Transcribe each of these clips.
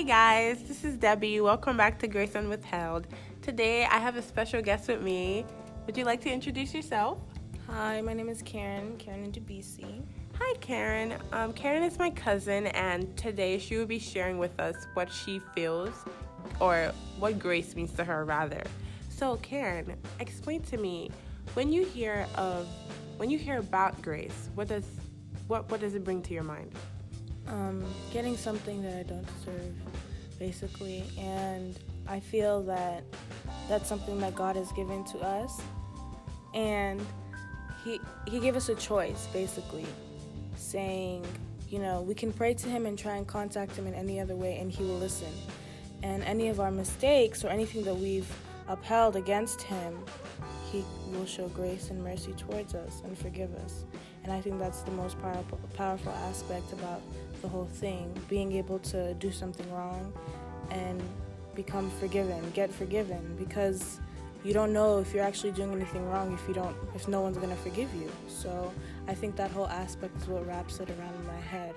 Hey guys, this is Debbie. Welcome back to Grace Unwithheld. Today I have a special guest with me. Would you like to introduce yourself? Hi, my name is Karen, Karen Debisi. Hi, Karen. Um, Karen is my cousin, and today she will be sharing with us what she feels or what grace means to her, rather. So, Karen, explain to me when you hear of when you hear about grace, what does what what does it bring to your mind? Um, getting something that I don't deserve, basically, and I feel that that's something that God has given to us, and He He gave us a choice, basically, saying, you know, we can pray to Him and try and contact Him in any other way, and He will listen. And any of our mistakes or anything that we've upheld against Him, He will show grace and mercy towards us and forgive us. And I think that's the most powerful, powerful aspect about the whole thing being able to do something wrong and become forgiven, get forgiven, because you don't know if you're actually doing anything wrong if you don't if no one's going to forgive you so i think that whole aspect is what wraps it around in my head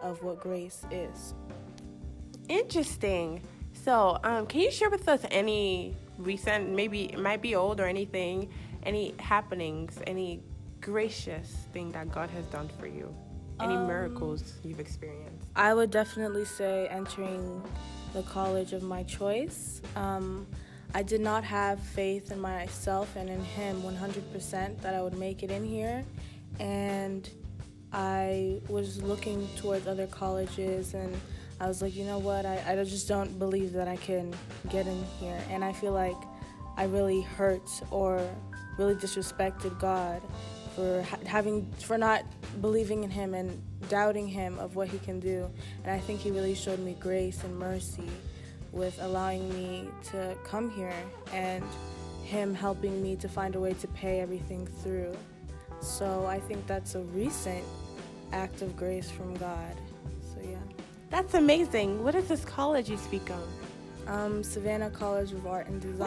of what grace is Interesting. So, um, can you share with us any recent, maybe it might be old or anything, any happenings, any gracious thing that God has done for you? Any Um, miracles you've experienced? i would definitely say entering the college of my choice um, i did not have faith in myself and in him 100% that i would make it in here and I was looking towards other colleges and I was like, you know what, I, I just don't believe that I can get in here. And I feel like I really hurt or really disrespected God for ha- having, for not believing in Him and doubting Him of what He can do. And I think He really showed me grace and mercy with allowing me to come here and Him helping me to find a way to pay everything through. So I think that's a recent act of grace from God. So yeah. That's amazing. What is this college you speak of? Um, Savannah College of Art and Design.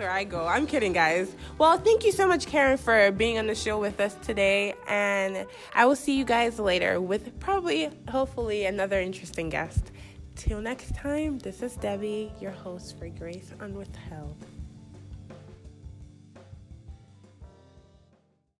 Where I go. I'm kidding, guys. Well, thank you so much, Karen, for being on the show with us today. And I will see you guys later with probably, hopefully, another interesting guest. Till next time, this is Debbie, your host for Grace Unwithheld.